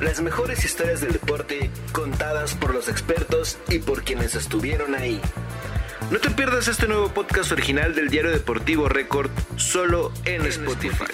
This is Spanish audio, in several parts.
Las mejores historias del deporte contadas por los expertos y por quienes estuvieron ahí. No te pierdas este nuevo podcast original del diario deportivo Record solo en Spotify.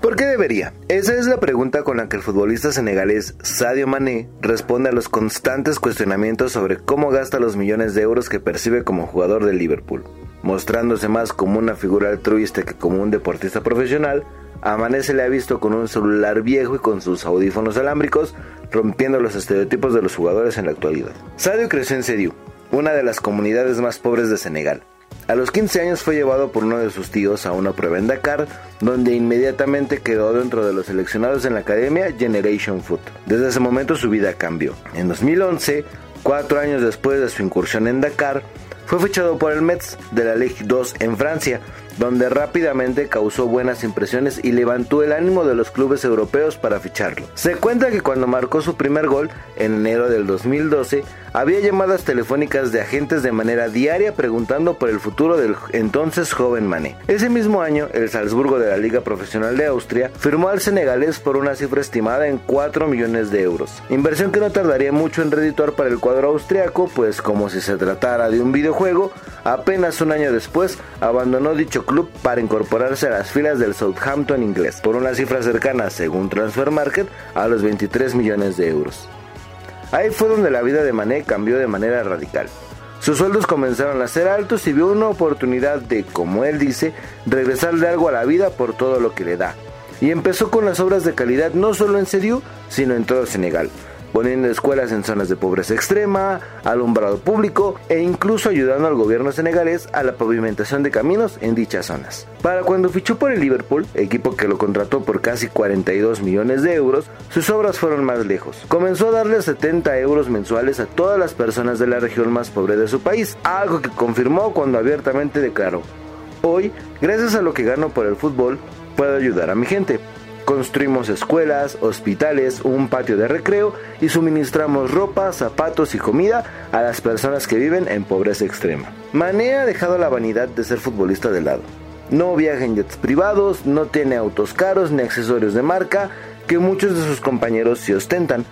¿Por qué debería? Esa es la pregunta con la que el futbolista senegalés Sadio Mané responde a los constantes cuestionamientos sobre cómo gasta los millones de euros que percibe como jugador de Liverpool. Mostrándose más como una figura altruista que como un deportista profesional, a Mané se le ha visto con un celular viejo y con sus audífonos alámbricos, rompiendo los estereotipos de los jugadores en la actualidad. Sadio creció en Sediou, una de las comunidades más pobres de Senegal. A los 15 años fue llevado por uno de sus tíos a una prueba en Dakar, donde inmediatamente quedó dentro de los seleccionados en la academia Generation Foot. Desde ese momento su vida cambió. En 2011, cuatro años después de su incursión en Dakar, fue fichado por el Metz de la Ligue 2 en Francia, donde rápidamente causó buenas impresiones y levantó el ánimo de los clubes europeos para ficharlo. Se cuenta que cuando marcó su primer gol, en enero del 2012, había llamadas telefónicas de agentes de manera diaria preguntando por el futuro del entonces joven Mané. Ese mismo año, el Salzburgo de la Liga Profesional de Austria firmó al senegalés por una cifra estimada en 4 millones de euros. Inversión que no tardaría mucho en redituar para el cuadro austriaco, pues como si se tratara de un videojuego, apenas un año después abandonó dicho club para incorporarse a las filas del Southampton inglés, por una cifra cercana, según Transfer Market, a los 23 millones de euros. Ahí fue donde la vida de Mané cambió de manera radical. Sus sueldos comenzaron a ser altos y vio una oportunidad de, como él dice, regresarle algo a la vida por todo lo que le da. Y empezó con las obras de calidad no solo en Sediou, sino en todo Senegal poniendo escuelas en zonas de pobreza extrema, alumbrado público e incluso ayudando al gobierno senegalés a la pavimentación de caminos en dichas zonas. Para cuando fichó por el Liverpool, equipo que lo contrató por casi 42 millones de euros, sus obras fueron más lejos. Comenzó a darle 70 euros mensuales a todas las personas de la región más pobre de su país, algo que confirmó cuando abiertamente declaró, hoy, gracias a lo que gano por el fútbol, puedo ayudar a mi gente. Construimos escuelas, hospitales, un patio de recreo y suministramos ropa, zapatos y comida a las personas que viven en pobreza extrema. Mané ha dejado la vanidad de ser futbolista de lado. No viaja en jets privados, no tiene autos caros ni accesorios de marca que muchos de sus compañeros sí ostentan,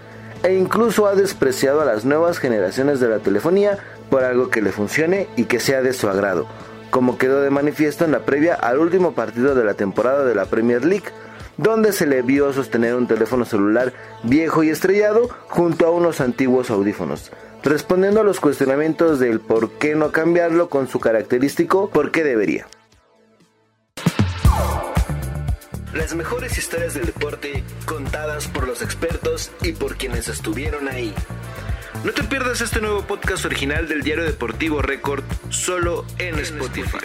e incluso ha despreciado a las nuevas generaciones de la telefonía por algo que le funcione y que sea de su agrado, como quedó de manifiesto en la previa al último partido de la temporada de la Premier League, donde se le vio sostener un teléfono celular viejo y estrellado junto a unos antiguos audífonos, respondiendo a los cuestionamientos del por qué no cambiarlo con su característico por qué debería. Las mejores historias del deporte contadas por los expertos y por quienes estuvieron ahí. No te pierdas este nuevo podcast original del diario deportivo Record solo en Spotify.